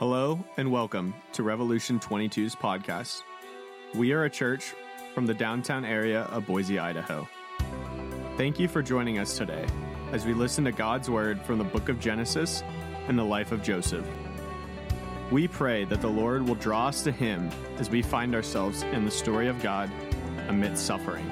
Hello and welcome to Revolution 22's podcast. We are a church from the downtown area of Boise, Idaho. Thank you for joining us today as we listen to God's word from the book of Genesis and the life of Joseph. We pray that the Lord will draw us to Him as we find ourselves in the story of God amidst suffering.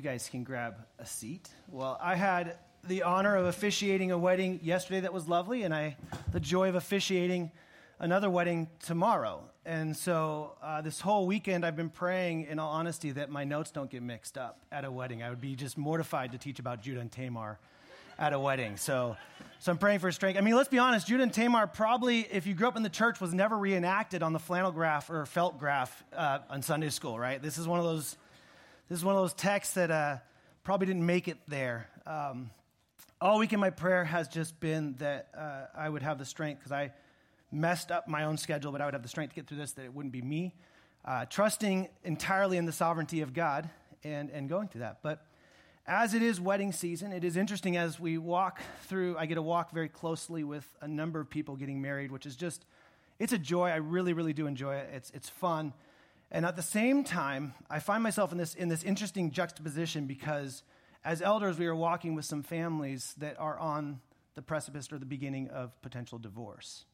You guys can grab a seat. Well, I had the honor of officiating a wedding yesterday that was lovely, and I the joy of officiating another wedding tomorrow. And so uh, this whole weekend, I've been praying, in all honesty, that my notes don't get mixed up at a wedding. I would be just mortified to teach about Judah and Tamar at a wedding. So, so I'm praying for strength. I mean, let's be honest. Judah and Tamar probably, if you grew up in the church, was never reenacted on the flannel graph or felt graph uh, on Sunday school, right? This is one of those this is one of those texts that uh, probably didn't make it there. Um, all weekend, my prayer has just been that uh, I would have the strength because I messed up my own schedule, but I would have the strength to get through this, that it wouldn't be me. Uh, trusting entirely in the sovereignty of God and, and going through that. But as it is wedding season, it is interesting as we walk through, I get to walk very closely with a number of people getting married, which is just, it's a joy. I really, really do enjoy it. It's, it's fun. And at the same time, I find myself in this, in this interesting juxtaposition because as elders, we are walking with some families that are on the precipice or the beginning of potential divorce.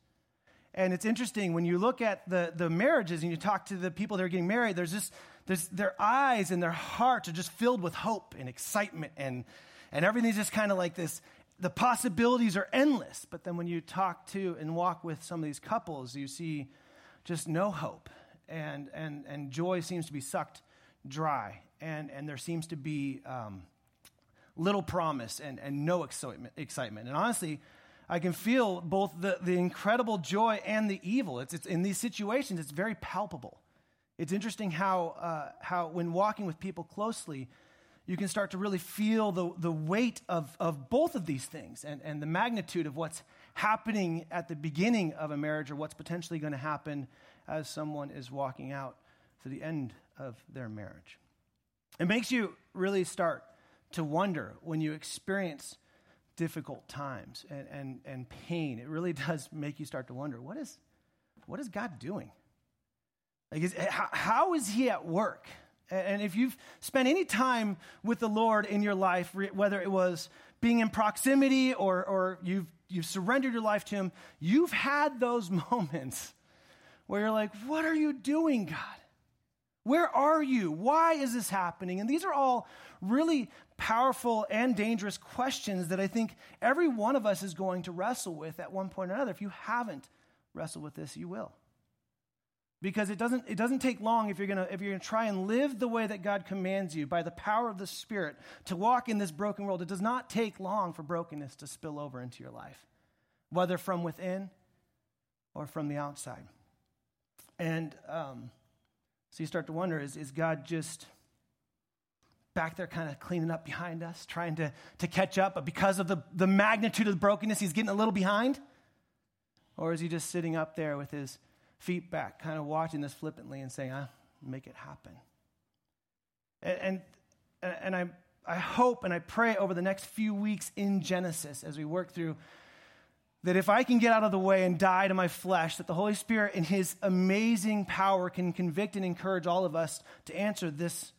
And it's interesting when you look at the, the marriages and you talk to the people that are getting married, there's just, there's, their eyes and their hearts are just filled with hope and excitement, and, and everything's just kind of like this. The possibilities are endless. But then when you talk to and walk with some of these couples, you see just no hope and, and, and joy seems to be sucked dry, and, and there seems to be um, little promise and, and no excitement, excitement. And honestly, I can feel both the, the incredible joy and the evil. It's, it's, in these situations, it's very palpable. It's interesting how, uh, how when walking with people closely, you can start to really feel the, the weight of, of both of these things and, and the magnitude of what's happening at the beginning of a marriage or what's potentially going to happen as someone is walking out to the end of their marriage. It makes you really start to wonder when you experience difficult times and, and, and pain. It really does make you start to wonder what is, what is God doing? Like, is, how, how is He at work? And if you've spent any time with the Lord in your life, whether it was being in proximity or, or you've, you've surrendered your life to Him, you've had those moments where you're like, What are you doing, God? Where are you? Why is this happening? And these are all really powerful and dangerous questions that I think every one of us is going to wrestle with at one point or another. If you haven't wrestled with this, you will. Because it doesn't, it doesn't take long if you're, gonna, if you're gonna try and live the way that God commands you by the power of the Spirit to walk in this broken world. It does not take long for brokenness to spill over into your life, whether from within or from the outside. And um, so you start to wonder is, is God just back there kind of cleaning up behind us, trying to, to catch up, but because of the, the magnitude of the brokenness, he's getting a little behind? Or is he just sitting up there with his feet back, kind of watching this flippantly and saying, ah, make it happen? And, and, and I, I hope and I pray over the next few weeks in Genesis as we work through that if I can get out of the way and die to my flesh, that the Holy Spirit in His amazing power can convict and encourage all of us to answer this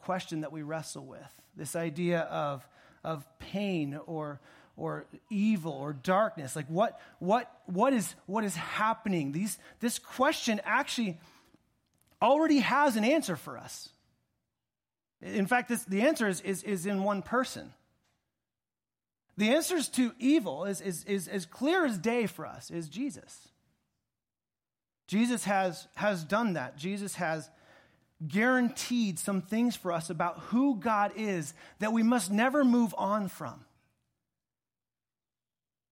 question that we wrestle with this idea of, of pain or, or evil or darkness. Like, what, what, what, is, what is happening? These, this question actually already has an answer for us. In fact, this, the answer is, is, is in one person. The answers to evil is, is, is as clear as day for us is Jesus. Jesus has, has done that. Jesus has guaranteed some things for us about who God is that we must never move on from.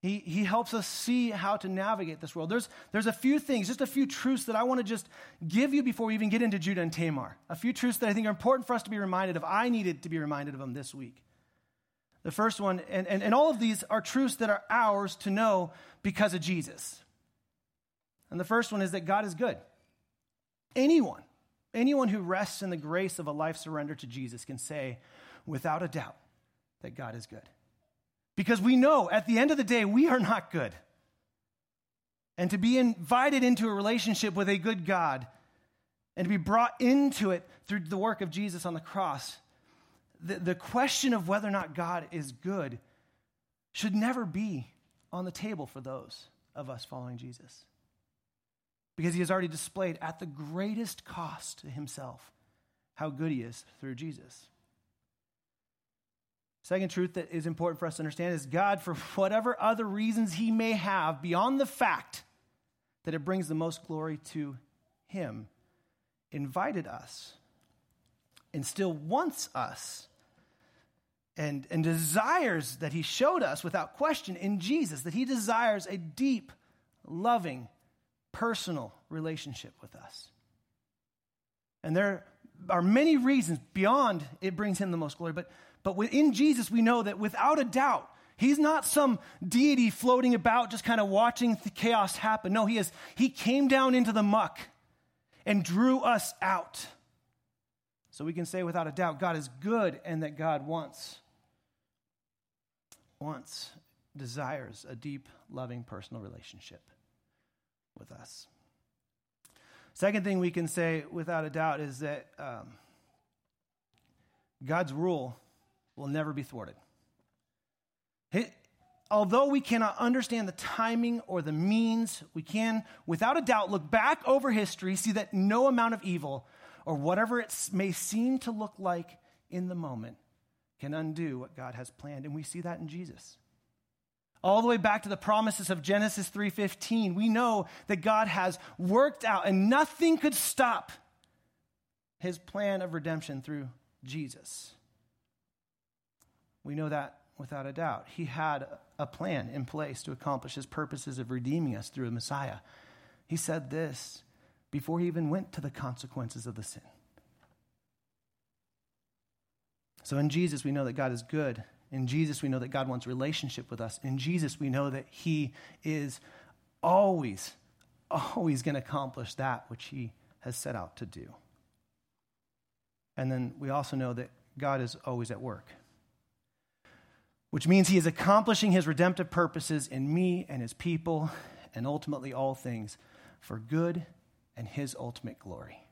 He, he helps us see how to navigate this world. There's, there's a few things, just a few truths that I want to just give you before we even get into Judah and Tamar. A few truths that I think are important for us to be reminded of. I needed to be reminded of them this week. The first one, and, and, and all of these are truths that are ours to know because of Jesus. And the first one is that God is good. anyone, anyone who rests in the grace of a life surrender to Jesus can say without a doubt that God is good. Because we know at the end of the day, we are not good. And to be invited into a relationship with a good God and to be brought into it through the work of Jesus on the cross, the, the question of whether or not God is good should never be on the table for those of us following Jesus. Because he has already displayed at the greatest cost to himself how good he is through Jesus. Second truth that is important for us to understand is God, for whatever other reasons he may have, beyond the fact that it brings the most glory to him, invited us and still wants us and, and desires that he showed us without question in Jesus, that he desires a deep, loving, personal relationship with us. And there are many reasons beyond it brings him the most glory, but, but within Jesus, we know that without a doubt, He's not some deity floating about just kind of watching the chaos happen. No, he is he came down into the muck and drew us out. So we can say without a doubt God is good and that God wants wants, desires a deep, loving, personal relationship with us. Second thing we can say without a doubt is that um, God's rule will never be thwarted. It, although we cannot understand the timing or the means, we can, without a doubt, look back over history, see that no amount of evil or whatever it may seem to look like in the moment can undo what God has planned. And we see that in Jesus. All the way back to the promises of Genesis 3:15, we know that God has worked out and nothing could stop his plan of redemption through Jesus. We know that without a doubt. He had a plan in place to accomplish his purposes of redeeming us through a Messiah. He said this before he even went to the consequences of the sin. So in Jesus, we know that God is good. In Jesus, we know that God wants relationship with us. In Jesus, we know that He is always, always going to accomplish that which He has set out to do. And then we also know that God is always at work, which means He is accomplishing His redemptive purposes in me and His people, and ultimately all things for good and His ultimate glory.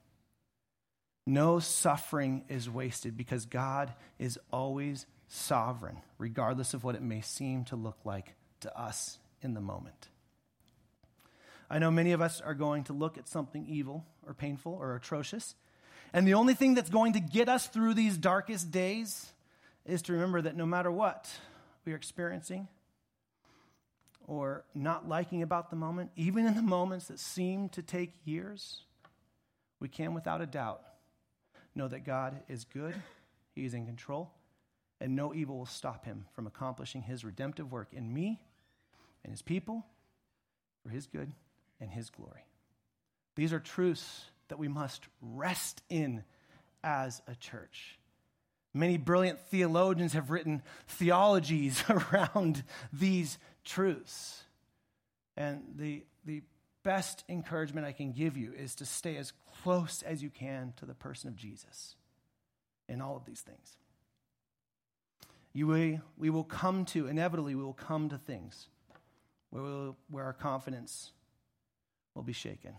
No suffering is wasted because God is always sovereign, regardless of what it may seem to look like to us in the moment. I know many of us are going to look at something evil or painful or atrocious, and the only thing that's going to get us through these darkest days is to remember that no matter what we are experiencing or not liking about the moment, even in the moments that seem to take years, we can without a doubt know that God is good, He is in control, and no evil will stop Him from accomplishing His redemptive work in me and His people for His good and His glory. These are truths that we must rest in as a church. Many brilliant theologians have written theologies around these truths. And the, the best encouragement I can give you is to stay as close as you can to the person of Jesus in all of these things. You will, we will come to, inevitably, we will come to things where, we'll, where our confidence will be shaken.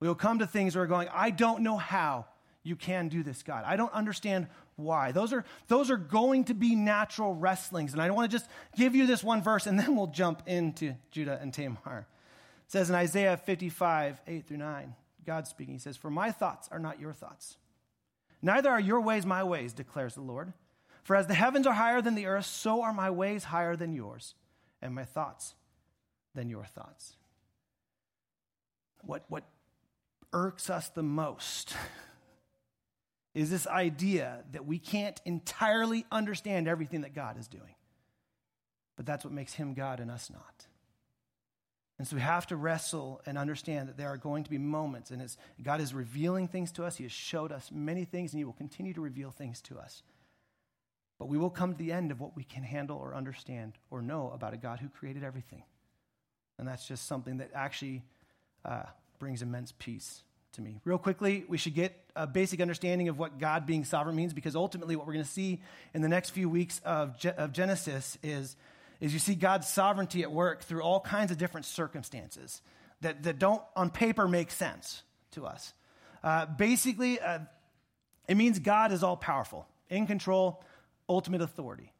We will come to things where we're going, I don't know how you can do this, God. I don't understand why. Those are, those are going to be natural wrestlings. And I don't want to just give you this one verse, and then we'll jump into Judah and Tamar. It says in Isaiah 55, 8 through 9, God speaking, He says, For my thoughts are not your thoughts, neither are your ways my ways, declares the Lord. For as the heavens are higher than the earth, so are my ways higher than yours, and my thoughts than your thoughts. What, what irks us the most is this idea that we can't entirely understand everything that God is doing. But that's what makes him God and us not. And so we have to wrestle and understand that there are going to be moments, and God is revealing things to us, He has showed us many things, and He will continue to reveal things to us. But we will come to the end of what we can handle or understand or know about a God who created everything. And that's just something that actually uh, brings immense peace to me. Real quickly, we should get a basic understanding of what God being sovereign means because ultimately, what we're going to see in the next few weeks of, Ge- of Genesis is, is you see God's sovereignty at work through all kinds of different circumstances that, that don't, on paper, make sense to us. Uh, basically, uh, it means God is all powerful, in control, ultimate authority.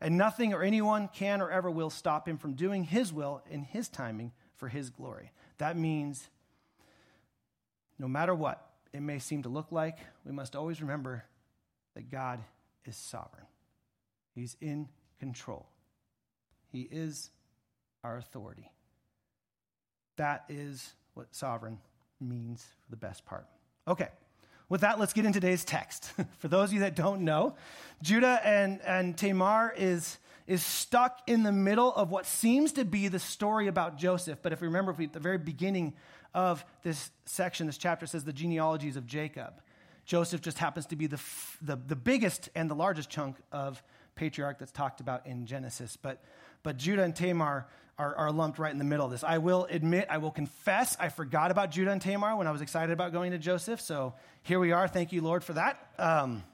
And nothing or anyone can or ever will stop him from doing his will in his timing for his glory. That means no matter what it may seem to look like, we must always remember that God is sovereign. He's in control. He is our authority. That is what sovereign means for the best part. Okay, with that, let's get into today's text. for those of you that don't know, Judah and, and Tamar is, is stuck in the middle of what seems to be the story about Joseph. But if we remember, at the very beginning of this section, this chapter says the genealogies of Jacob. Joseph just happens to be the, the, the biggest and the largest chunk of patriarch that's talked about in Genesis. But, but Judah and Tamar are, are lumped right in the middle of this. I will admit, I will confess, I forgot about Judah and Tamar when I was excited about going to Joseph. So here we are. Thank you, Lord, for that. Um,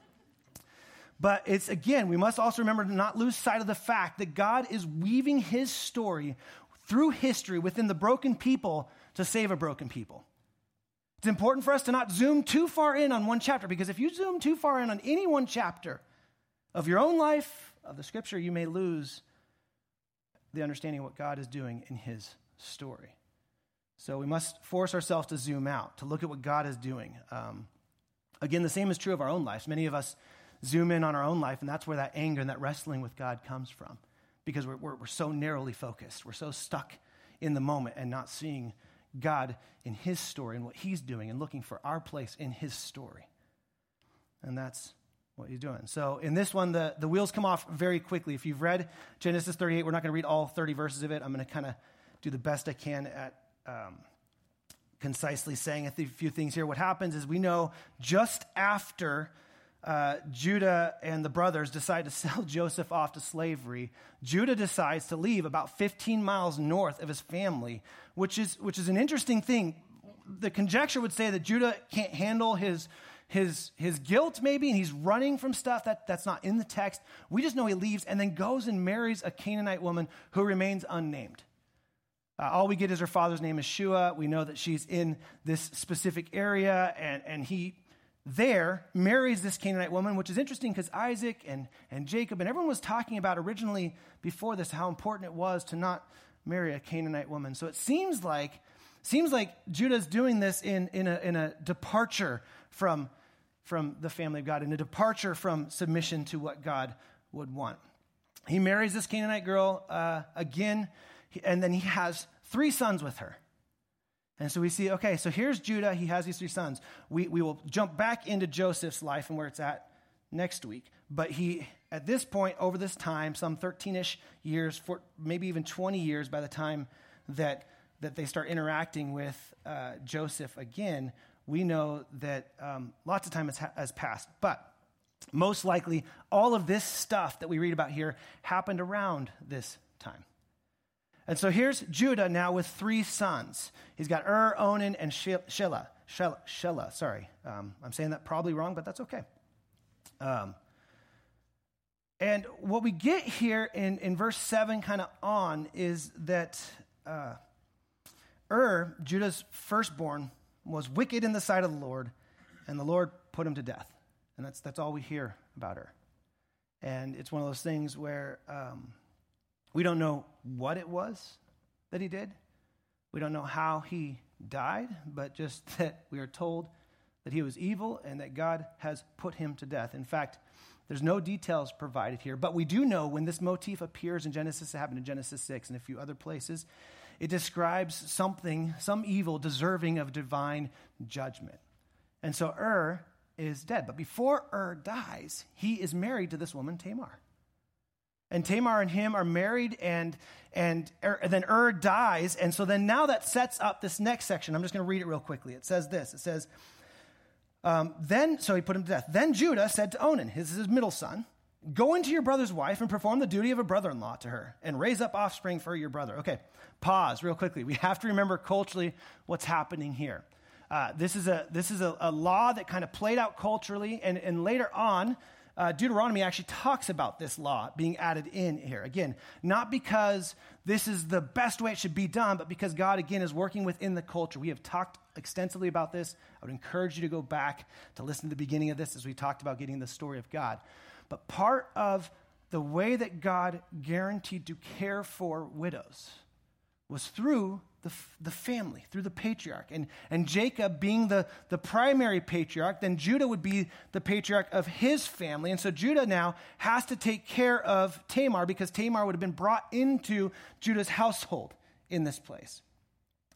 but it's again, we must also remember to not lose sight of the fact that God is weaving his story through history within the broken people to save a broken people. It's important for us to not zoom too far in on one chapter because if you zoom too far in on any one chapter of your own life, of the scripture, you may lose the understanding of what God is doing in his story. So we must force ourselves to zoom out, to look at what God is doing. Um, again, the same is true of our own lives. Many of us zoom in on our own life, and that's where that anger and that wrestling with God comes from because we're, we're, we're so narrowly focused. We're so stuck in the moment and not seeing God in his story and what he's doing and looking for our place in his story. And that's what he's doing. So in this one, the, the wheels come off very quickly. If you've read Genesis 38, we're not going to read all 30 verses of it. I'm going to kind of do the best I can at um, concisely saying a few things here. What happens is we know just after uh, Judah and the brothers decide to sell Joseph off to slavery, Judah decides to leave about 15 miles north of his family, which is, which is an interesting thing. The conjecture would say that Judah can't handle his, his, his guilt, maybe, and he's running from stuff that, that's not in the text. We just know he leaves and then goes and marries a Canaanite woman who remains unnamed. Uh, all we get is her father's name is Shua. We know that she's in this specific area, and, and he there marries this Canaanite woman, which is interesting because Isaac and, and Jacob and everyone was talking about originally before this how important it was to not marry a Canaanite woman. So it seems like seems like Judah's doing this in, in, a, in a departure from, from the family of God, in a departure from submission to what God would want. He marries this Canaanite girl uh, again, and then he has three sons with her. And so we see, okay, so here's Judah. He has these three sons. We, we will jump back into Joseph's life and where it's at next week. But he, at this point, over this time, some 13 ish years, for, maybe even 20 years by the time that, that they start interacting with uh, Joseph again, we know that um, lots of time has, has passed. But most likely, all of this stuff that we read about here happened around this time. And so here's Judah now with three sons. He's got Ur, Onan, and Shelah. Shelah, sorry. Um, I'm saying that probably wrong, but that's okay. Um, and what we get here in, in verse 7 kind of on is that uh, Ur, Judah's firstborn, was wicked in the sight of the Lord, and the Lord put him to death. And that's, that's all we hear about her. And it's one of those things where um, we don't know what it was that he did. We don't know how he died, but just that we are told that he was evil and that God has put him to death. In fact, there's no details provided here, but we do know when this motif appears in Genesis, it happened in Genesis 6 and a few other places, it describes something, some evil deserving of divine judgment. And so Ur is dead. But before Ur dies, he is married to this woman, Tamar and Tamar and him are married, and and, er, then Ur dies, and so then now that sets up this next section. I'm just going to read it real quickly. It says this. It says, um, then so he put him to death. Then Judah said to Onan, his, his middle son, "Go into your brother's wife and perform the duty of a brother-in-law to her, and raise up offspring for your brother." Okay, pause real quickly. We have to remember culturally what's happening here. Uh, this is, a, this is a, a, law that kind of played out culturally, and, and later on, uh, Deuteronomy actually talks about this law being added in here. Again, not because this is the best way it should be done, but because God, again, is working within the culture. We have talked extensively about this. I would encourage you to go back to listen to the beginning of this as we talked about getting the story of God. But part of the way that God guaranteed to care for widows was through the, the family, through the patriarch. And, and Jacob being the, the primary patriarch, then Judah would be the patriarch of his family. And so Judah now has to take care of Tamar because Tamar would have been brought into Judah's household in this place.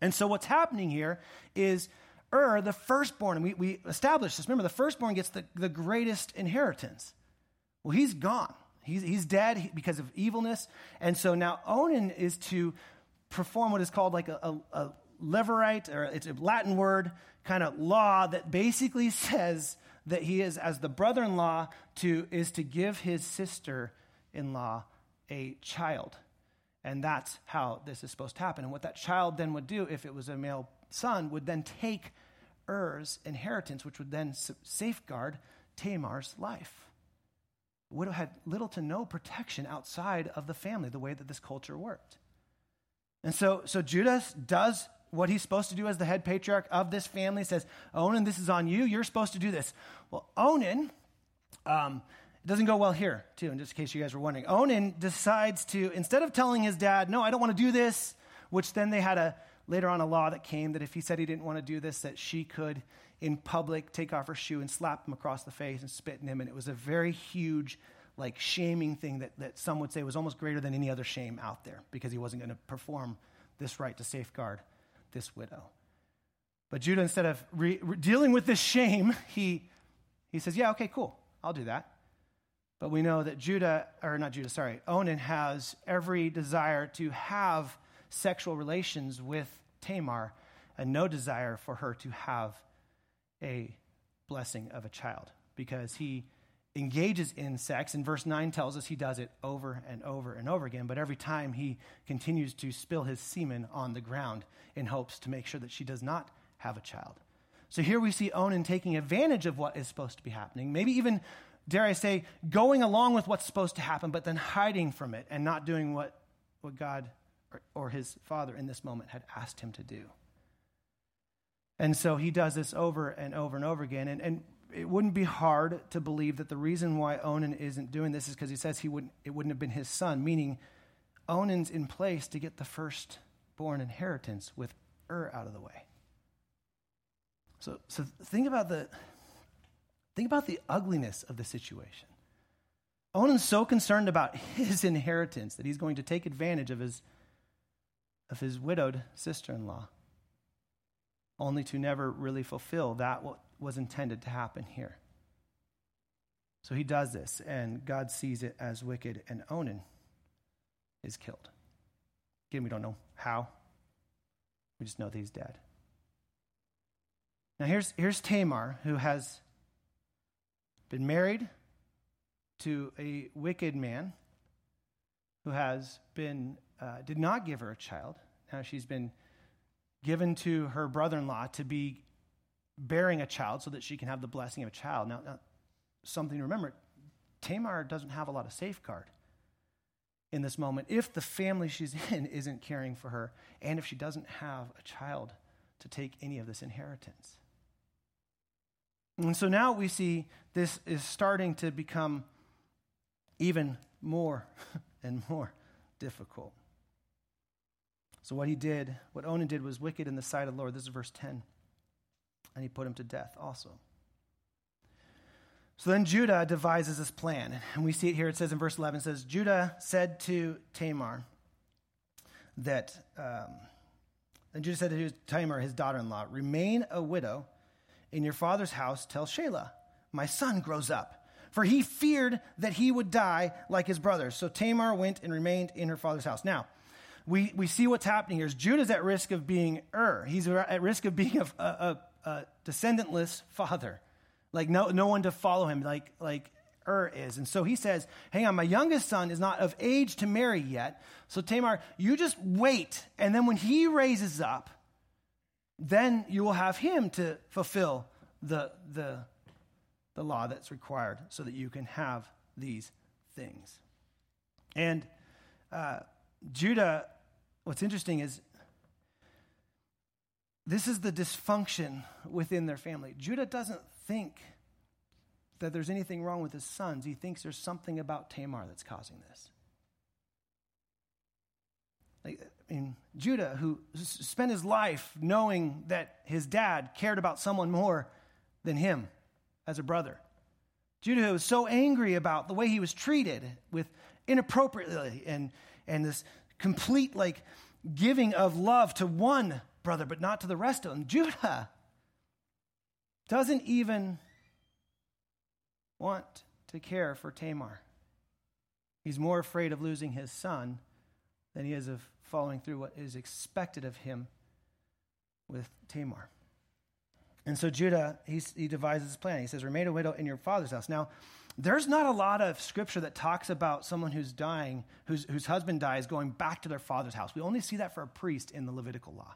And so what's happening here is Ur, the firstborn, and we, we established this. Remember, the firstborn gets the, the greatest inheritance. Well, he's gone. He's, he's dead because of evilness. And so now Onan is to perform what is called like a, a, a levirate, or it's a Latin word, kind of law that basically says that he is, as the brother in law, to, is to give his sister in law a child. And that's how this is supposed to happen. And what that child then would do, if it was a male son, would then take Er's inheritance, which would then safeguard Tamar's life. Have had little to no protection outside of the family, the way that this culture worked. And so, so Judas does what he's supposed to do as the head patriarch of this family. Says, Onan, this is on you. You're supposed to do this. Well, Onan, um, it doesn't go well here, too, in just case you guys were wondering. Onan decides to, instead of telling his dad, no, I don't want to do this, which then they had a, later on a law that came that if he said he didn't want to do this, that she could, in public, take off her shoe and slap him across the face and spit in him. And it was a very huge like shaming thing that, that some would say was almost greater than any other shame out there because he wasn't going to perform this right to safeguard this widow. But Judah, instead of re- re- dealing with this shame, he, he says, Yeah, okay, cool, I'll do that. But we know that Judah, or not Judah, sorry, Onan has every desire to have sexual relations with Tamar and no desire for her to have a blessing of a child because he engages in sex, and verse 9 tells us he does it over and over and over again, but every time he continues to spill his semen on the ground in hopes to make sure that she does not have a child. So here we see Onan taking advantage of what is supposed to be happening, maybe even, dare I say, going along with what's supposed to happen, but then hiding from it and not doing what, what God or, or his father in this moment had asked him to do. And so he does this over and over and over again. And, and it wouldn't be hard to believe that the reason why Onan isn't doing this is because he says he wouldn't, it wouldn't have been his son, meaning Onan's in place to get the firstborn inheritance with Ur out of the way. So, so think about the think about the ugliness of the situation. Onan's so concerned about his inheritance that he's going to take advantage of his of his widowed sister-in-law, only to never really fulfill that what was intended to happen here. So he does this, and God sees it as wicked, and Onan is killed. Again, we don't know how. We just know that he's dead. Now, here's, here's Tamar, who has been married to a wicked man who has been, uh, did not give her a child. Now she's been given to her brother in law to be bearing a child so that she can have the blessing of a child. Now, now, something to remember Tamar doesn't have a lot of safeguard in this moment if the family she's in isn't caring for her and if she doesn't have a child to take any of this inheritance. And so now we see this is starting to become even more and more difficult. So, what he did, what Onan did, was wicked in the sight of the Lord. This is verse 10 and he put him to death also. So then Judah devises this plan. And we see it here. It says in verse 11, it says, Judah said to Tamar that, um, and Judah said to Tamar, his daughter in law, remain a widow in your father's house till Shelah, my son, grows up. For he feared that he would die like his brothers. So Tamar went and remained in her father's house. Now, we, we see what's happening here Judah's at risk of being Ur. He's at risk of being a, a, a descendantless father, like no, no one to follow him, like, like Ur is. And so he says, Hang on, my youngest son is not of age to marry yet. So Tamar, you just wait. And then when he raises up, then you will have him to fulfill the, the, the law that's required so that you can have these things. And uh, Judah, what's interesting is this is the dysfunction within their family. Judah doesn't think that there's anything wrong with his sons, he thinks there's something about Tamar that's causing this. Like, I mean, Judah, who spent his life knowing that his dad cared about someone more than him as a brother. Judah who was so angry about the way he was treated with inappropriately and, and this complete like giving of love to one brother, but not to the rest of them. Judah doesn't even want to care for Tamar. He's more afraid of losing his son than he is of following through what is expected of him with Tamar. And so Judah, he devises his plan. He says, Remain a widow in your father's house. Now, there's not a lot of scripture that talks about someone who's dying, whose, whose husband dies, going back to their father's house. We only see that for a priest in the Levitical law.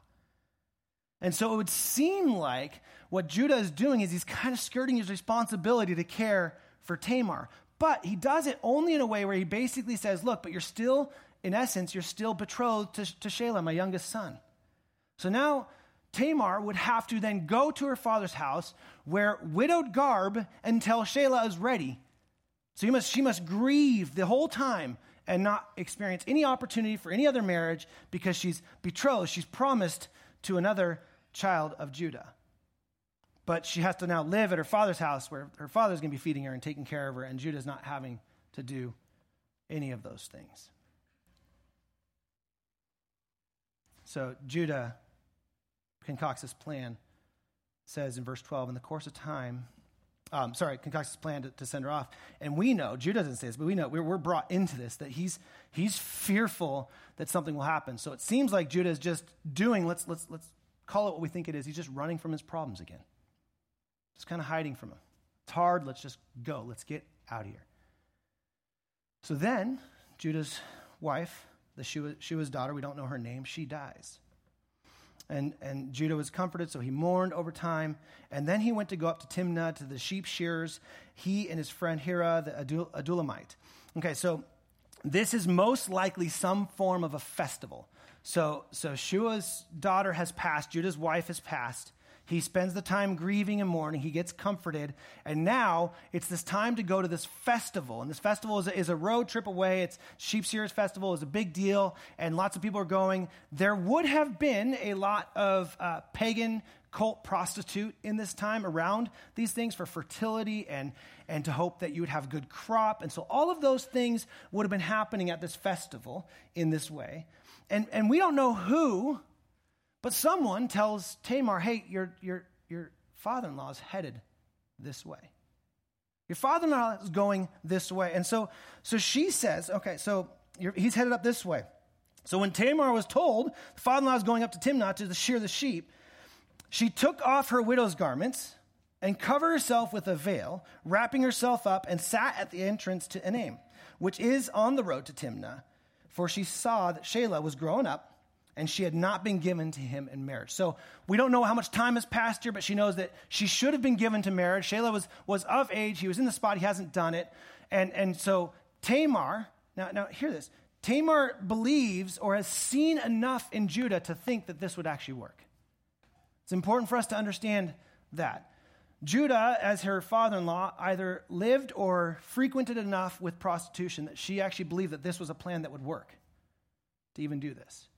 And so it would seem like what Judah is doing is he's kind of skirting his responsibility to care for Tamar. But he does it only in a way where he basically says, Look, but you're still in essence, you're still betrothed to, to Shelah, my youngest son. So now Tamar would have to then go to her father's house, wear widowed garb until Shelah is ready. So must, she must grieve the whole time and not experience any opportunity for any other marriage because she's betrothed. She's promised to another child of Judah. But she has to now live at her father's house where her father's going to be feeding her and taking care of her, and Judah's not having to do any of those things. So Judah concocts this plan, says in verse 12, in the course of time, um, sorry, concocts this plan to, to, send her off. And we know, Judah doesn't say this, but we know, we're, we're brought into this, that he's, he's fearful that something will happen. So it seems like Judah is just doing, let's, let's, let's call it what we think it is. He's just running from his problems again, just kind of hiding from them. It's hard, let's just go, let's get out of here. So then, Judah's wife, the Shua's daughter, we don't know her name, she dies. And, and Judah was comforted, so he mourned over time. And then he went to go up to Timnah to the sheep shearers, he and his friend Hira, the Adul- Adullamite. Okay, so this is most likely some form of a festival. So, so Shua's daughter has passed, Judah's wife has passed. He spends the time grieving and mourning. He gets comforted. And now it's this time to go to this festival. And this festival is a, is a road trip away. It's Sheep Shearers Festival. is a big deal. And lots of people are going. There would have been a lot of uh, pagan cult prostitute in this time around these things for fertility and, and to hope that you would have good crop. And so all of those things would have been happening at this festival in this way. And, and we don't know who but someone tells Tamar, hey, your, your, your father in law is headed this way. Your father in law is going this way. And so, so she says, okay, so he's headed up this way. So when Tamar was told the father in law is going up to Timnah to shear the sheep, she took off her widow's garments and covered herself with a veil, wrapping herself up, and sat at the entrance to Enaim, which is on the road to Timnah. For she saw that Shelah was grown up and she had not been given to him in marriage. So we don't know how much time has passed here, but she knows that she should have been given to marriage. Shelah was, was of age. He was in the spot. He hasn't done it. And, and so Tamar, now, now hear this. Tamar believes or has seen enough in Judah to think that this would actually work. It's important for us to understand that. Judah, as her father in law, either lived or frequented enough with prostitution that she actually believed that this was a plan that would work to even do this.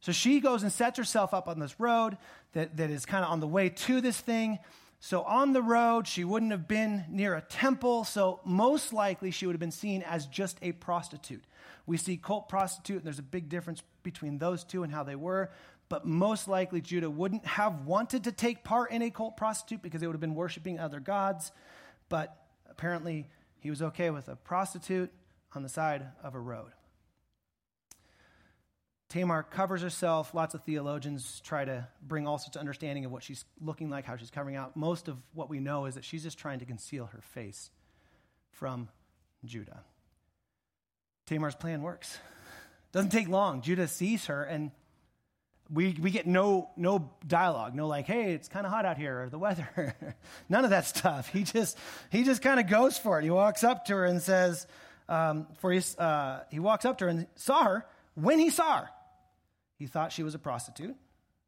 So she goes and sets herself up on this road that, that is kind of on the way to this thing. So on the road, she wouldn't have been near a temple. So most likely, she would have been seen as just a prostitute. We see cult prostitute, and there's a big difference between those two and how they were. But most likely, Judah wouldn't have wanted to take part in a cult prostitute because they would have been worshiping other gods. But apparently, he was okay with a prostitute on the side of a road. Tamar covers herself. Lots of theologians try to bring all sorts of understanding of what she's looking like, how she's covering out. Most of what we know is that she's just trying to conceal her face from Judah. Tamar's plan works. Doesn't take long. Judah sees her, and We, we get no, no dialogue, no like, hey, it's kind of hot out here, or the weather. None of that stuff. He just, he just kind of goes for it. He walks up to her and says, um, for his, uh, he walks up to her and saw her. When he saw her, he thought she was a prostitute,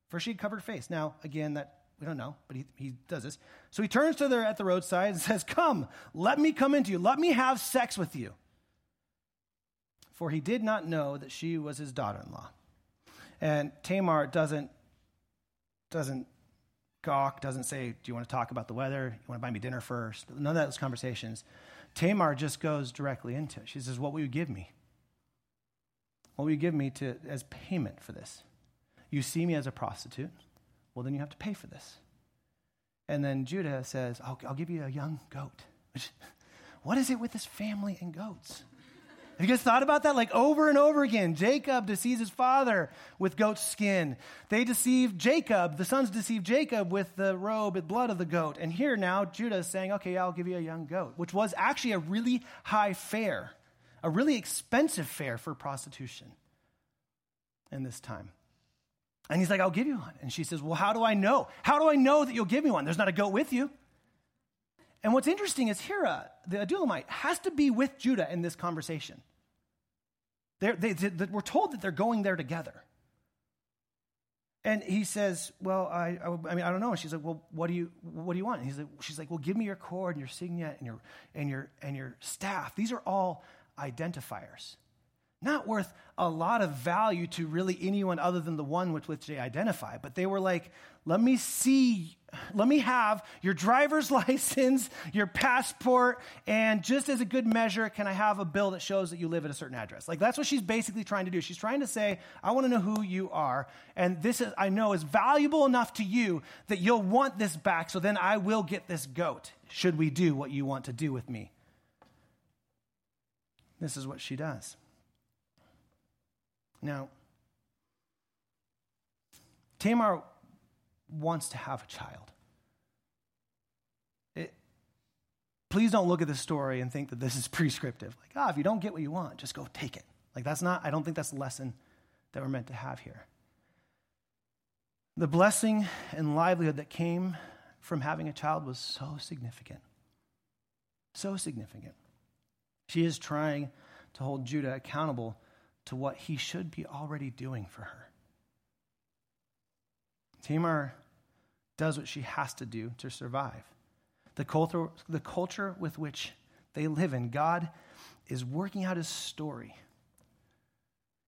for she'd covered her face. Now, again, that we don't know, but he, he does this. So he turns to her at the roadside and says, Come, let me come into you. Let me have sex with you. For he did not know that she was his daughter in law. And Tamar doesn't, doesn't gawk, doesn't say, Do you want to talk about the weather? You want to buy me dinner first? None of those conversations. Tamar just goes directly into it. She says, What will you give me? What will you give me to, as payment for this? You see me as a prostitute. Well, then you have to pay for this. And then Judah says, I'll, I'll give you a young goat. What is it with this family and goats? Have you guys thought about that? Like over and over again. Jacob deceives his father with goat skin. They deceive Jacob. The sons deceive Jacob with the robe and blood of the goat. And here now, Judah is saying, okay, I'll give you a young goat, which was actually a really high fare, a really expensive fare for prostitution in this time. And he's like, I'll give you one. And she says, Well, how do I know? How do I know that you'll give me one? There's not a goat with you. And what's interesting is Hira, the Adullamite, has to be with Judah in this conversation. They, they, we're told that they're going there together. And he says, "Well, I, I, I, mean, I don't know." And she's like, "Well, what do you, what do you want?" And he's like, "She's like, well, give me your cord and your signet and your, and your, and your staff. These are all identifiers not worth a lot of value to really anyone other than the one with which they identify. But they were like, let me see, let me have your driver's license, your passport, and just as a good measure, can I have a bill that shows that you live at a certain address? Like that's what she's basically trying to do. She's trying to say, I want to know who you are, and this is, I know is valuable enough to you that you'll want this back, so then I will get this goat, should we do what you want to do with me. This is what she does. Now, Tamar wants to have a child. It, please don't look at this story and think that this is prescriptive. Like, ah, oh, if you don't get what you want, just go take it. Like, that's not, I don't think that's the lesson that we're meant to have here. The blessing and livelihood that came from having a child was so significant. So significant. She is trying to hold Judah accountable to what he should be already doing for her. Tamar does what she has to do to survive. The culture, the culture with which they live in, God is working out his story.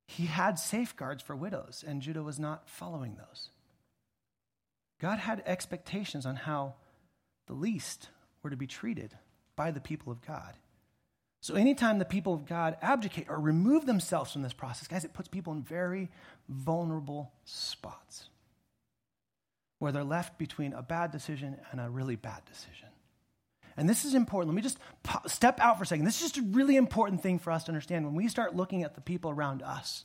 He had safeguards for widows, and Judah was not following those. God had expectations on how the least were to be treated by the people of God. So, anytime the people of God abdicate or remove themselves from this process, guys, it puts people in very vulnerable spots where they're left between a bad decision and a really bad decision. And this is important. Let me just step out for a second. This is just a really important thing for us to understand when we start looking at the people around us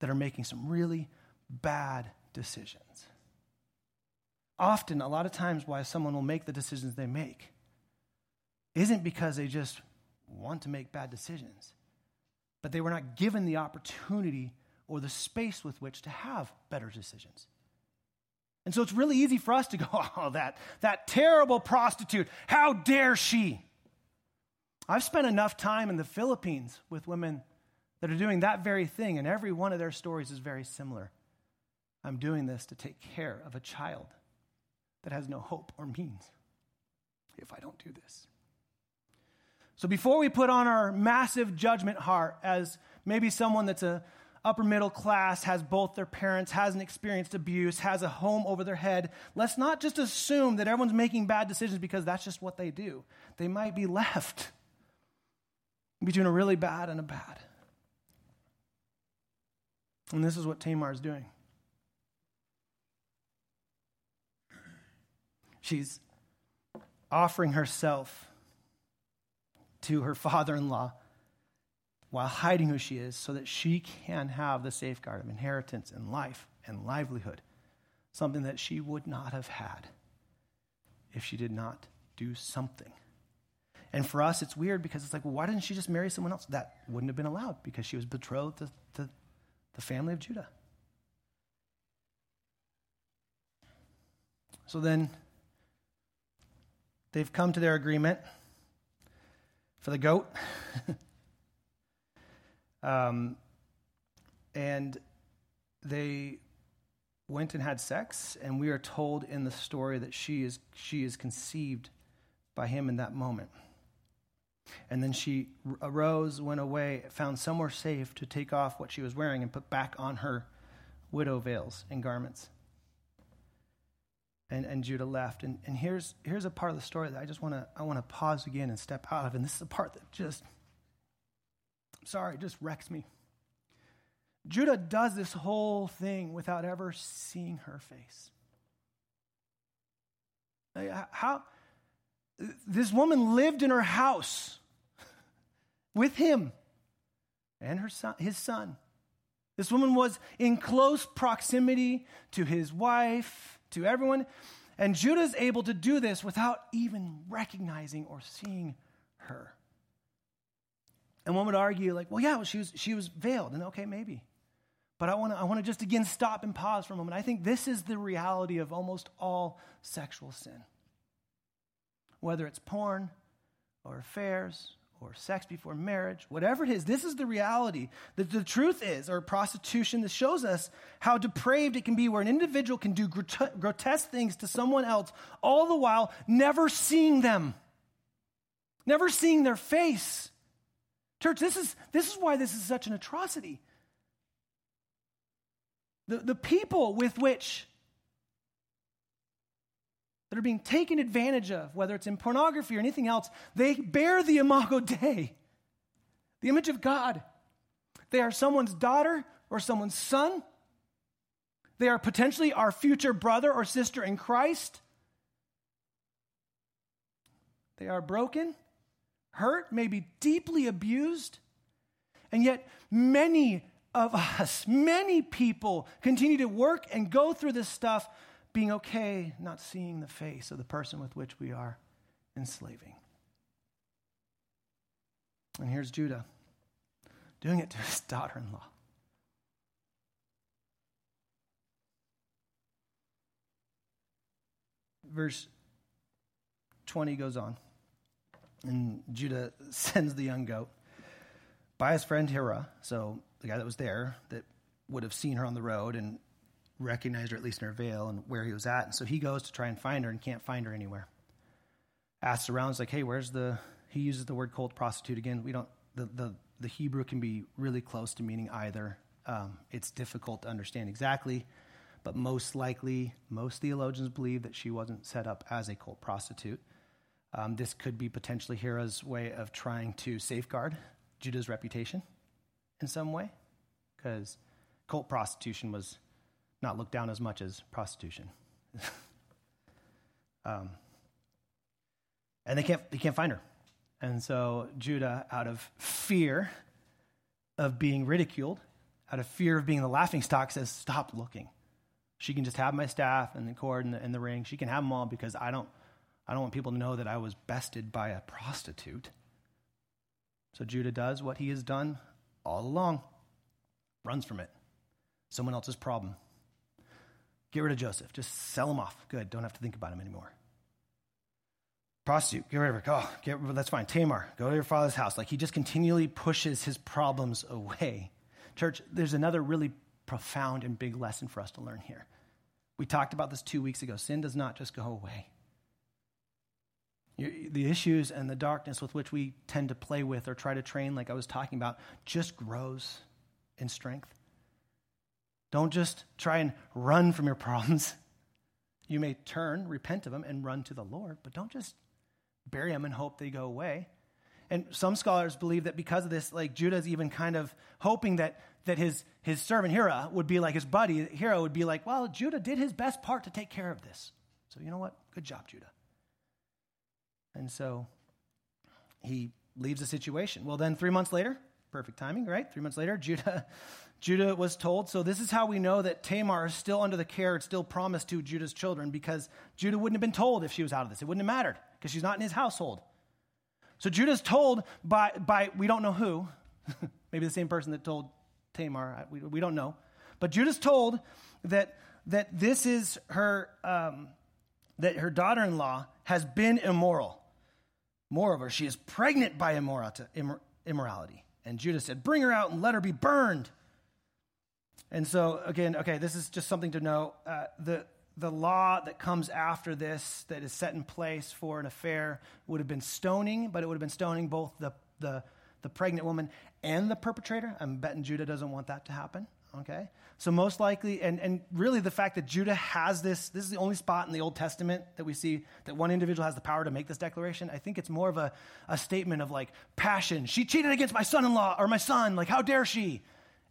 that are making some really bad decisions. Often, a lot of times, why someone will make the decisions they make isn't because they just want to make bad decisions, but they were not given the opportunity or the space with which to have better decisions. And so it's really easy for us to go, oh, that, that terrible prostitute, how dare she? I've spent enough time in the Philippines with women that are doing that very thing, and every one of their stories is very similar. I'm doing this to take care of a child that has no hope or means if I don't do this. So before we put on our massive judgment heart as maybe someone that's a upper middle class, has both their parents, hasn't experienced abuse, has a home over their head, let's not just assume that everyone's making bad decisions because that's just what they do. They might be left between a really bad and a bad. And this is what Tamar is doing. She's offering herself to her father in law while hiding who she is so that she can have the safeguard of inheritance and life and livelihood, something that she would not have had if she did not do something. And for us, it's weird because it's like, well, why didn't she just marry someone else? That wouldn't have been allowed because she was betrothed to, to the family of Judah. So then they've come to their agreement for the goat. um, and they went and had sex, and we are told in the story that she is, she is conceived by him in that moment. And then she arose, went away, found somewhere safe to take off what she was wearing and put back on her widow veils and garments. And, and Judah left. And, and here's, here's a part of the story that I just want to I want to pause again and step out of. And this is a part that just, I'm sorry, just wrecks me. Judah does this whole thing without ever seeing her face. How this woman lived in her house with him and her son, his son. This woman was in close proximity to his wife, to everyone, and Judah's able to do this without even recognizing or seeing her. And one would argue, like, well, yeah, well, she was she was veiled, and okay, maybe. But I want to I want to just again stop and pause for a moment. I think this is the reality of almost all sexual sin. Whether it's porn or affairs or sex before marriage, whatever it is, this is the reality. The, the truth is, or prostitution, this shows us how depraved it can be, where an individual can do grot- grotesque things to someone else, all the while never seeing them, never seeing their face. Church, this is, this is why this is such an atrocity. The, the people with which that are being taken advantage of, whether it's in pornography or anything else, they bear the imago Dei, the image of God. They are someone's daughter or someone's son. They are potentially our future brother or sister in Christ. They are broken, hurt, maybe deeply abused. And yet, many of us, many people continue to work and go through this stuff, being okay not seeing the face of the person with which we are enslaving. And here's Judah doing it to his daughter in law. Verse 20 goes on, and Judah sends the young goat by his friend Hira. So the guy that was there that would have seen her on the road and recognized her at least in her veil and where he was at. And so he goes to try and find her and can't find her anywhere. Asks around, is like, hey, where's the? He uses the word cult prostitute again. We don't. The the the Hebrew can be really close to meaning either. Um, it's difficult to understand exactly, but most likely, most theologians believe that she wasn't set up as a cult prostitute. Um, this could be potentially Hira's way of trying to safeguard Judah's reputation in some way, because cult prostitution was not looked down as much as prostitution. um, and they can't, they can't find her. And so Judah, out of fear of being ridiculed, out of fear of being the laughing stock, says, Stop looking. She can just have my staff and the cord and the, and the ring. She can have them all because I don't, I don't want people to know that I was bested by a prostitute. So Judah does what he has done all along runs from it. Someone else's problem. Get rid of Joseph. Just sell him off. Good. Don't have to think about him anymore. Prostitute. Get rid of her. Oh, get, that's fine. Tamar. Go to your father's house. Like he just continually pushes his problems away. Church, there's another really profound and big lesson for us to learn here. We talked about this two weeks ago. Sin does not just go away the issues and the darkness with which we tend to play with or try to train, like I was talking about, just grows in strength. Don't just try and run from your problems. You may turn, repent of them, and run to the Lord, but don't just bury them and hope they go away. And some scholars believe that because of this, like Judah's even kind of hoping that, that his, his servant Hira would be like his buddy. Hira would be like, well, Judah did his best part to take care of this. So you know what? Good job, Judah. And so he leaves the situation. Well, then three months later, perfect timing, right? Three months later, Judah, Judah was told. So this is how we know that Tamar is still under the care, it's still promised to Judah's children because Judah wouldn't have been told if she was out of this. It wouldn't have mattered because she's not in his household. So Judah's told by, by we don't know who, maybe the same person that told Tamar, we, we don't know. But Judah's told that, that this is her, um, that her daughter in law has been immoral. Moreover, she is pregnant by immorality. And Judah said, Bring her out and let her be burned. And so, again, okay, this is just something to know. Uh, the, the law that comes after this, that is set in place for an affair, would have been stoning, but it would have been stoning both the, the, the pregnant woman and the perpetrator. I'm betting Judah doesn't want that to happen. Okay? So, most likely, and, and really the fact that Judah has this, this is the only spot in the Old Testament that we see that one individual has the power to make this declaration. I think it's more of a, a statement of like passion. She cheated against my son in law or my son. Like, how dare she?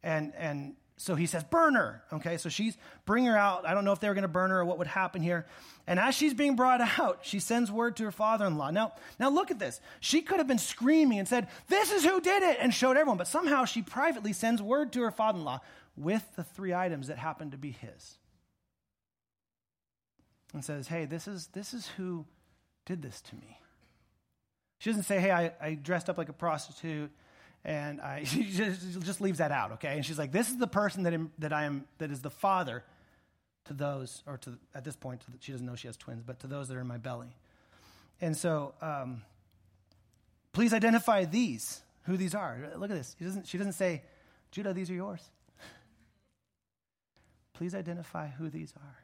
And, and so he says, burn her. Okay, so she's, bring her out. I don't know if they were going to burn her or what would happen here. And as she's being brought out, she sends word to her father in law. Now, now look at this. She could have been screaming and said, This is who did it, and showed everyone. But somehow she privately sends word to her father in law with the three items that happened to be his. And says, Hey, this is, this is who did this to me. She doesn't say, Hey, I, I dressed up like a prostitute and I, she just, just leaves that out, okay? And she's like, this is the person that, that I am, that is the father to those, or to, at this point, the, she doesn't know she has twins, but to those that are in my belly. And so, um, please identify these, who these are. Look at this. She doesn't, she doesn't say, Judah, these are yours. Please identify who these are.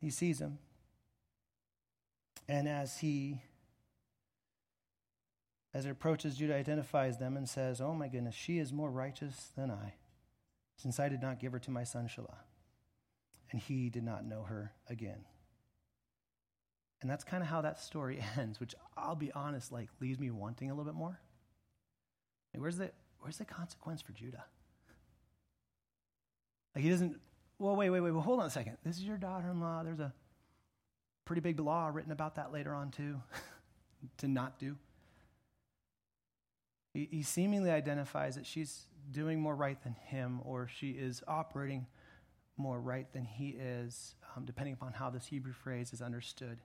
He sees them. And as he as it approaches, Judah identifies them and says, Oh my goodness, she is more righteous than I, since I did not give her to my son Shelah. And he did not know her again. And that's kind of how that story ends, which I'll be honest, like leaves me wanting a little bit more. Like, where's the where's the consequence for Judah? Like he doesn't. Well, wait, wait, wait. Well, hold on a second. This is your daughter-in-law. There's a pretty big law written about that later on too, to not do. He, he seemingly identifies that she's doing more right than him, or she is operating more right than he is, um, depending upon how this Hebrew phrase is understood.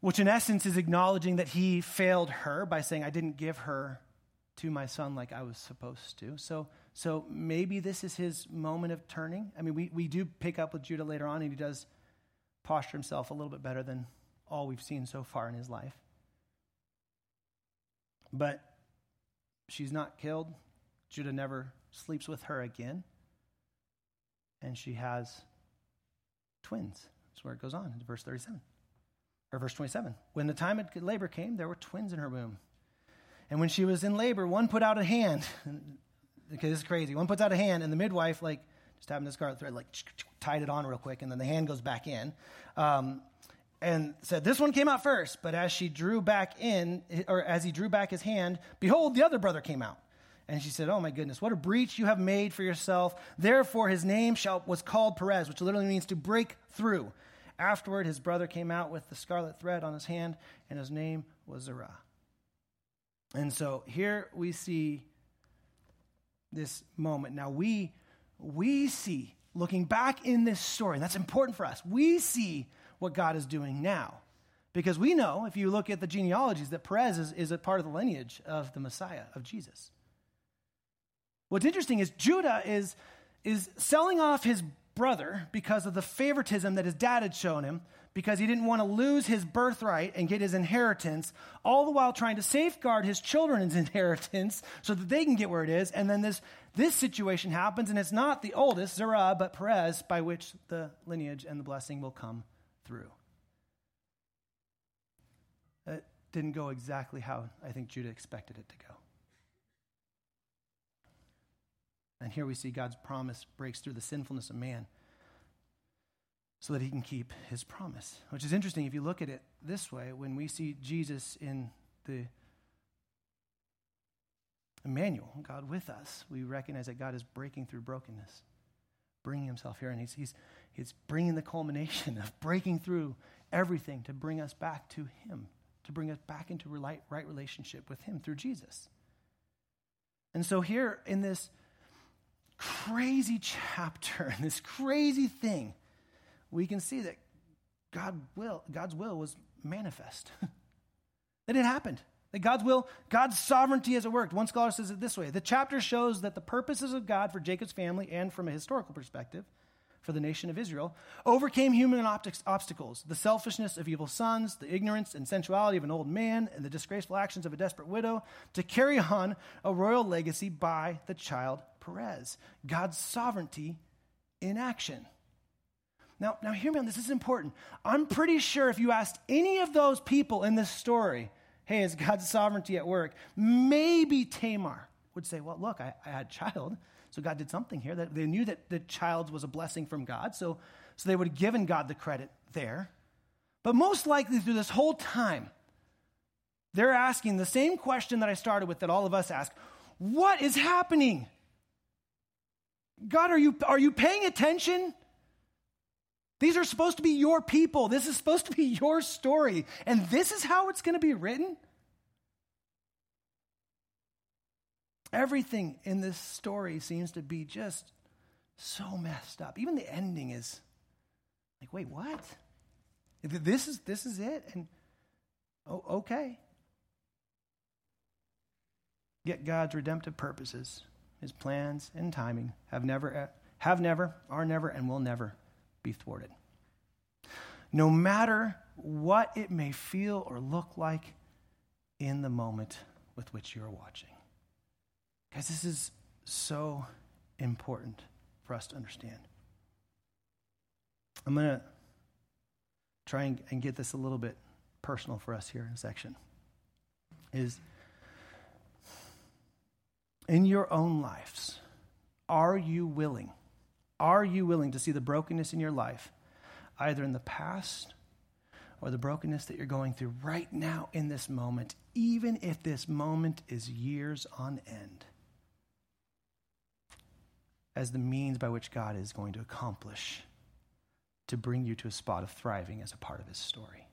Which, in essence, is acknowledging that he failed her by saying, I didn't give her to my son like I was supposed to. So, so maybe this is his moment of turning. I mean, we, we do pick up with Judah later on, and he does posture himself a little bit better than all we've seen so far in his life. But she's not killed. Judah never sleeps with her again. And she has twins. That's where it goes on in verse 37. Or verse 27. When the time of labor came, there were twins in her womb. And when she was in labor, one put out a hand. okay, this is crazy. One puts out a hand, and the midwife, like, just having this scarlet thread, like, tied it on real quick, and then the hand goes back in. Um, and said, This one came out first. But as she drew back in, or as he drew back his hand, behold, the other brother came out. And she said, Oh my goodness, what a breach you have made for yourself. Therefore, his name shall, was called Perez, which literally means to break through. Afterward, his brother came out with the scarlet thread on his hand, and his name was Zerah. And so here we see this moment. Now we we see looking back in this story, and that's important for us. We see what God is doing now. Because we know, if you look at the genealogies, that Perez is, is a part of the lineage of the Messiah, of Jesus. What's interesting is Judah is, is selling off his brother because of the favoritism that his dad had shown him, because he didn't want to lose his birthright and get his inheritance, all the while trying to safeguard his children's inheritance so that they can get where it is. And then this, this situation happens, and it's not the oldest, Zerah, but Perez, by which the lineage and the blessing will come through. It didn't go exactly how I think Judah expected it to go. And here we see God's promise breaks through the sinfulness of man so that he can keep his promise. Which is interesting if you look at it this way when we see Jesus in the Emmanuel, God with us, we recognize that God is breaking through brokenness, bringing himself here, and he's, he's, it's bringing the culmination of breaking through everything to bring us back to Him, to bring us back into right relationship with Him through Jesus. And so, here in this crazy chapter, in this crazy thing, we can see that God will, God's will was manifest. that it happened. That God's will, God's sovereignty has it worked. One scholar says it this way The chapter shows that the purposes of God for Jacob's family, and from a historical perspective, for the nation of Israel, overcame human obstacles the selfishness of evil sons, the ignorance and sensuality of an old man, and the disgraceful actions of a desperate widow to carry on a royal legacy by the child Perez. God's sovereignty in action. Now, now hear me on this. This is important. I'm pretty sure if you asked any of those people in this story, hey, is God's sovereignty at work? Maybe Tamar would say, well, look, I, I had a child. So God did something here. That they knew that the child was a blessing from God, so, so they would have given God the credit there. But most likely through this whole time, they're asking the same question that I started with that all of us ask What is happening? God, are you, are you paying attention? These are supposed to be your people. This is supposed to be your story. And this is how it's going to be written? Everything in this story seems to be just so messed up. Even the ending is like, wait, what? This is this is it? And oh, okay. Yet God's redemptive purposes, his plans and timing have never uh, have never, are never, and will never be thwarted. No matter what it may feel or look like in the moment with which you're watching. Guys, this is so important for us to understand. I'm going to try and, and, get this a little bit personal for us here in a section. Is in your own lives, are you willing? Are you willing to see the brokenness in your life, either in the past or the brokenness that you're going through right now in this moment, even if this moment is years on end? As the means by which God is going to accomplish to bring you to a spot of thriving as a part of his story.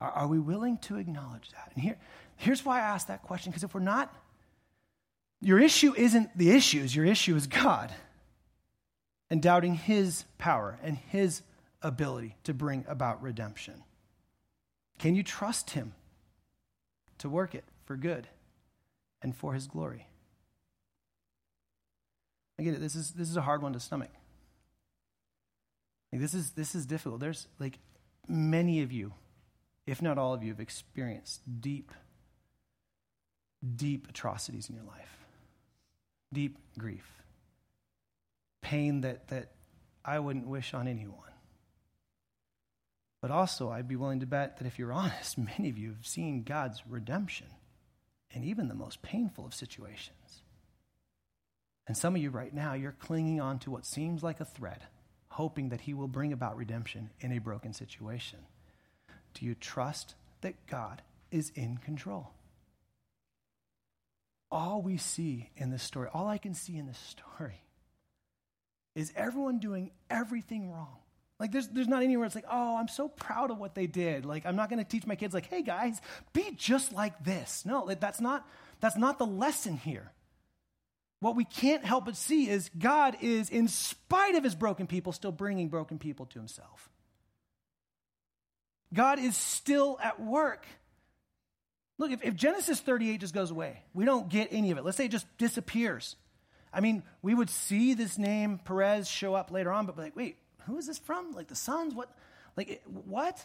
Are, are we willing to acknowledge that? And here, here's why I ask that question because if we're not, your issue isn't the issues, your issue is God and doubting his power and his ability to bring about redemption. Can you trust him to work it for good and for his glory? I get it. This is this is a hard one to stomach. Like this is this is difficult. There's like many of you, if not all of you, have experienced deep, deep atrocities in your life, deep grief, pain that that I wouldn't wish on anyone. But also, I'd be willing to bet that if you're honest, many of you have seen God's redemption in even the most painful of situations. And some of you right now, you're clinging on to what seems like a thread, hoping that He will bring about redemption in a broken situation. Do you trust that God is in control? All we see in this story, all I can see in this story, is everyone doing everything wrong. Like, there's, there's not anywhere it's like, oh, I'm so proud of what they did. Like, I'm not going to teach my kids, like, hey, guys, be just like this. No, that's not, that's not the lesson here what we can't help but see is God is, in spite of his broken people, still bringing broken people to himself. God is still at work. Look, if, if, Genesis 38 just goes away, we don't get any of it. Let's say it just disappears. I mean, we would see this name Perez show up later on, but like, wait, who is this from? Like the sons? What? Like, what?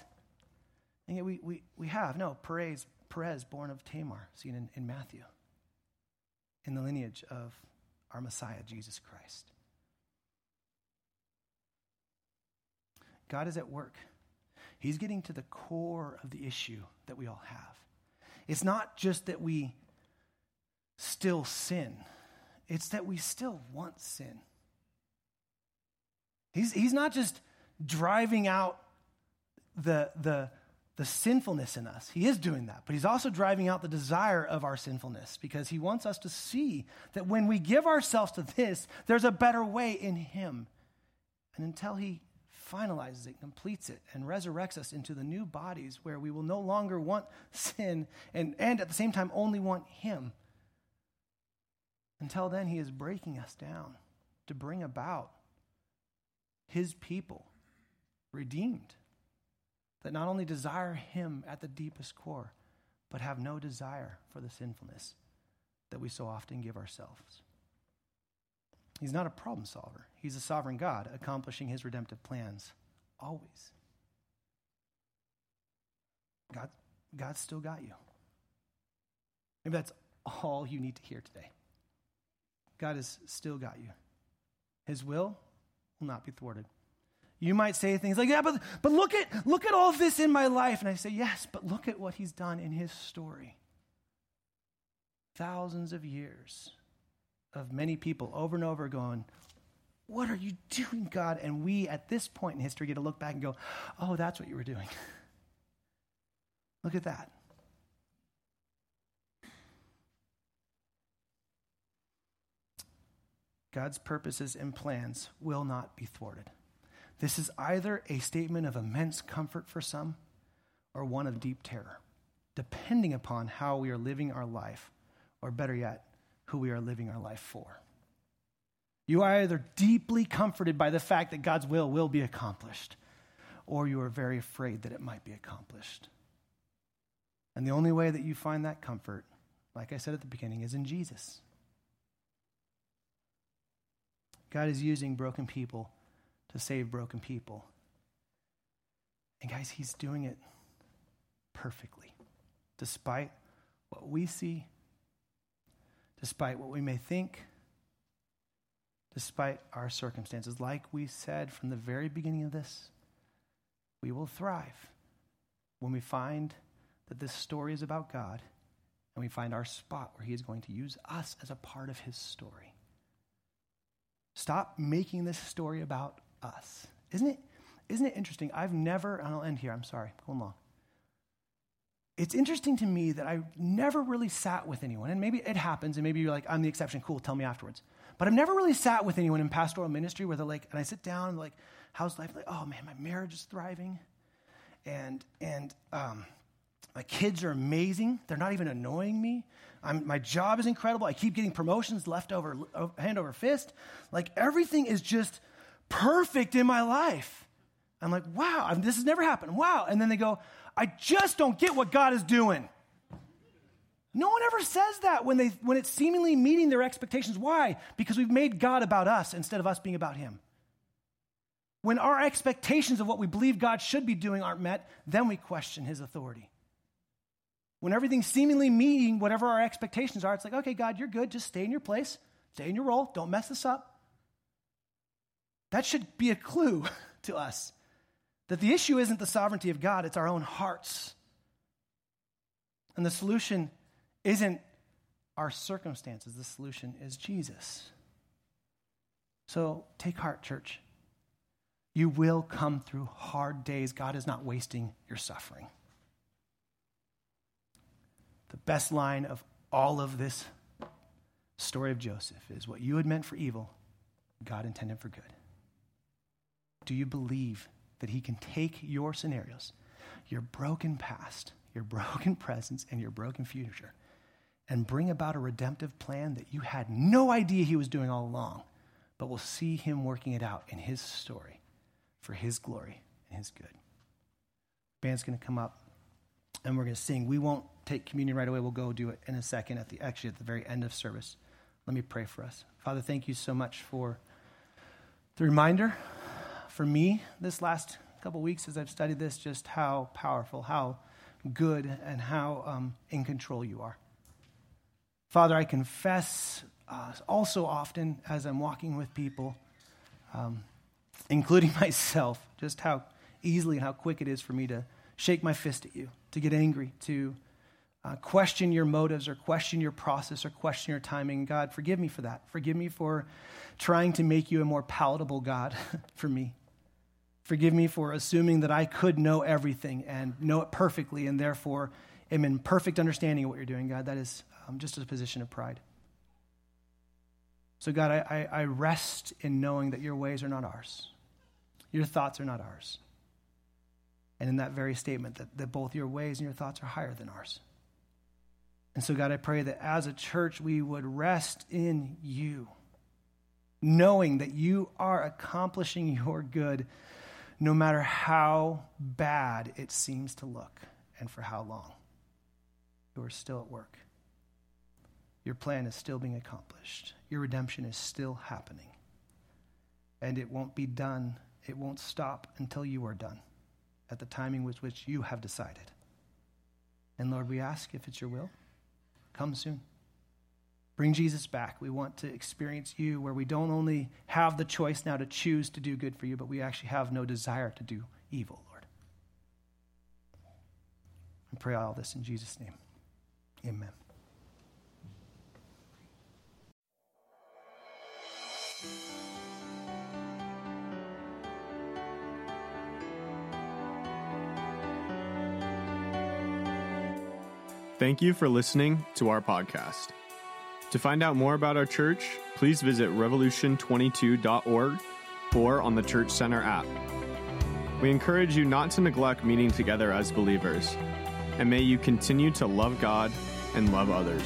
And yet we, we, we have, no, Perez, Perez, born of Tamar, seen in, in Matthew in the lineage of our Messiah, Jesus Christ. God is at work. He's getting to the core of the issue that we all have. It's not just that we still sin, it's that we still want sin. He's, he's not just driving out the, the, the sinfulness in us. He is doing that, but he's also driving out the desire of our sinfulness because he wants us to see that when we give ourselves to this, there's a better way in him. And until he finalizes it, completes it, and resurrects us into the new bodies where we will no longer want sin and, and at the same time only want him. Until then, he is breaking us down to bring about his people redeemed that not only desire Him at the deepest core, but have no desire for the sinfulness that we so often give ourselves. He's not a problem solver. He's a sovereign God accomplishing his redemptive plans always. God, God's still got you. Maybe that's all you need to hear today. God has still got you. His will will not be thwarted. You might say things like, "Yeah, but but look at look at all this in my life." And I say, "Yes, but look at what he's done in his story." Thousands of years of many people over and over going, "What are you doing, God?" And we at this point in history get to look back and go, "Oh, that's what you were doing." look at that. God's purposes and plans will not be thwarted. This is either a statement of immense comfort for some or one of deep terror, depending upon how we are living our life, or better yet, who we are living our life for. You are either deeply comforted by the fact that God's will will be accomplished, or you are very afraid that it might be accomplished. And the only way that you find that comfort, like I said at the beginning, is in Jesus. God is using broken people to save broken people. And guys, He's doing it perfectly, despite what we see, despite what we may think, despite our circumstances. Like we said from the very beginning of this, we will thrive when we find that this story is about God and we find our spot where He is going to use us as a part of His story. Stop making this story about us. Isn't it, isn't it interesting? I've never, and I'll end here, I'm sorry, go along. It's interesting to me that I never really sat with anyone, and maybe it happens, and maybe you're like, I'm the exception, cool, tell me afterwards. But I've never really sat with anyone in pastoral ministry where they're like, and I sit down and like, how's life? Like, oh man, my marriage is thriving, and and um, my kids are amazing. They're not even annoying me. I'm, my job is incredible. I keep getting promotions left over, hand over fist. Like everything is just perfect in my life. I'm like, wow, this has never happened. Wow. And then they go, I just don't get what God is doing. No one ever says that when, they, when it's seemingly meeting their expectations. Why? Because we've made God about us instead of us being about Him. When our expectations of what we believe God should be doing aren't met, then we question His authority. When everything's seemingly meeting whatever our expectations are, it's like, okay, God, you're good. Just stay in your place, stay in your role, don't mess this up. That should be a clue to us that the issue isn't the sovereignty of God, it's our own hearts. And the solution isn't our circumstances, the solution is Jesus. So take heart, church. You will come through hard days. God is not wasting your suffering. The best line of all of this story of Joseph is what you had meant for evil, God intended for good. Do you believe that He can take your scenarios, your broken past, your broken presence, and your broken future, and bring about a redemptive plan that you had no idea He was doing all along, but will see Him working it out in His story for His glory and His good? Band's going to come up and we're going to sing. We won't take communion right away. We'll go do it in a second at the actually at the very end of service. Let me pray for us. Father, thank you so much for the reminder for me this last couple weeks as I've studied this, just how powerful, how good, and how um, in control you are. Father, I confess uh, also often as I'm walking with people, um, including myself, just how easily and how quick it is for me to shake my fist at you, to get angry, to uh, question your motives or question your process or question your timing. God, forgive me for that. Forgive me for trying to make you a more palatable God for me. Forgive me for assuming that I could know everything and know it perfectly and therefore am in perfect understanding of what you're doing, God. That is um, just a position of pride. So, God, I, I, I rest in knowing that your ways are not ours, your thoughts are not ours. And in that very statement, that, that both your ways and your thoughts are higher than ours. And so, God, I pray that as a church, we would rest in you, knowing that you are accomplishing your good no matter how bad it seems to look and for how long. You are still at work. your plan is still being accomplished. Your redemption is still happening. And it won't be done, it won't stop until you are done at the timing with which you have decided. And Lord, we ask if it's your will, come soon. Bring Jesus back. We want to experience you where we don't only have the choice now to choose to do good for you, but we actually have no desire to do evil, Lord. I pray all this in Jesus' name. Amen. Thank you for listening to our podcast. To find out more about our church, please visit revolution22.org or on the Church Center app. We encourage you not to neglect meeting together as believers, and may you continue to love God and love others.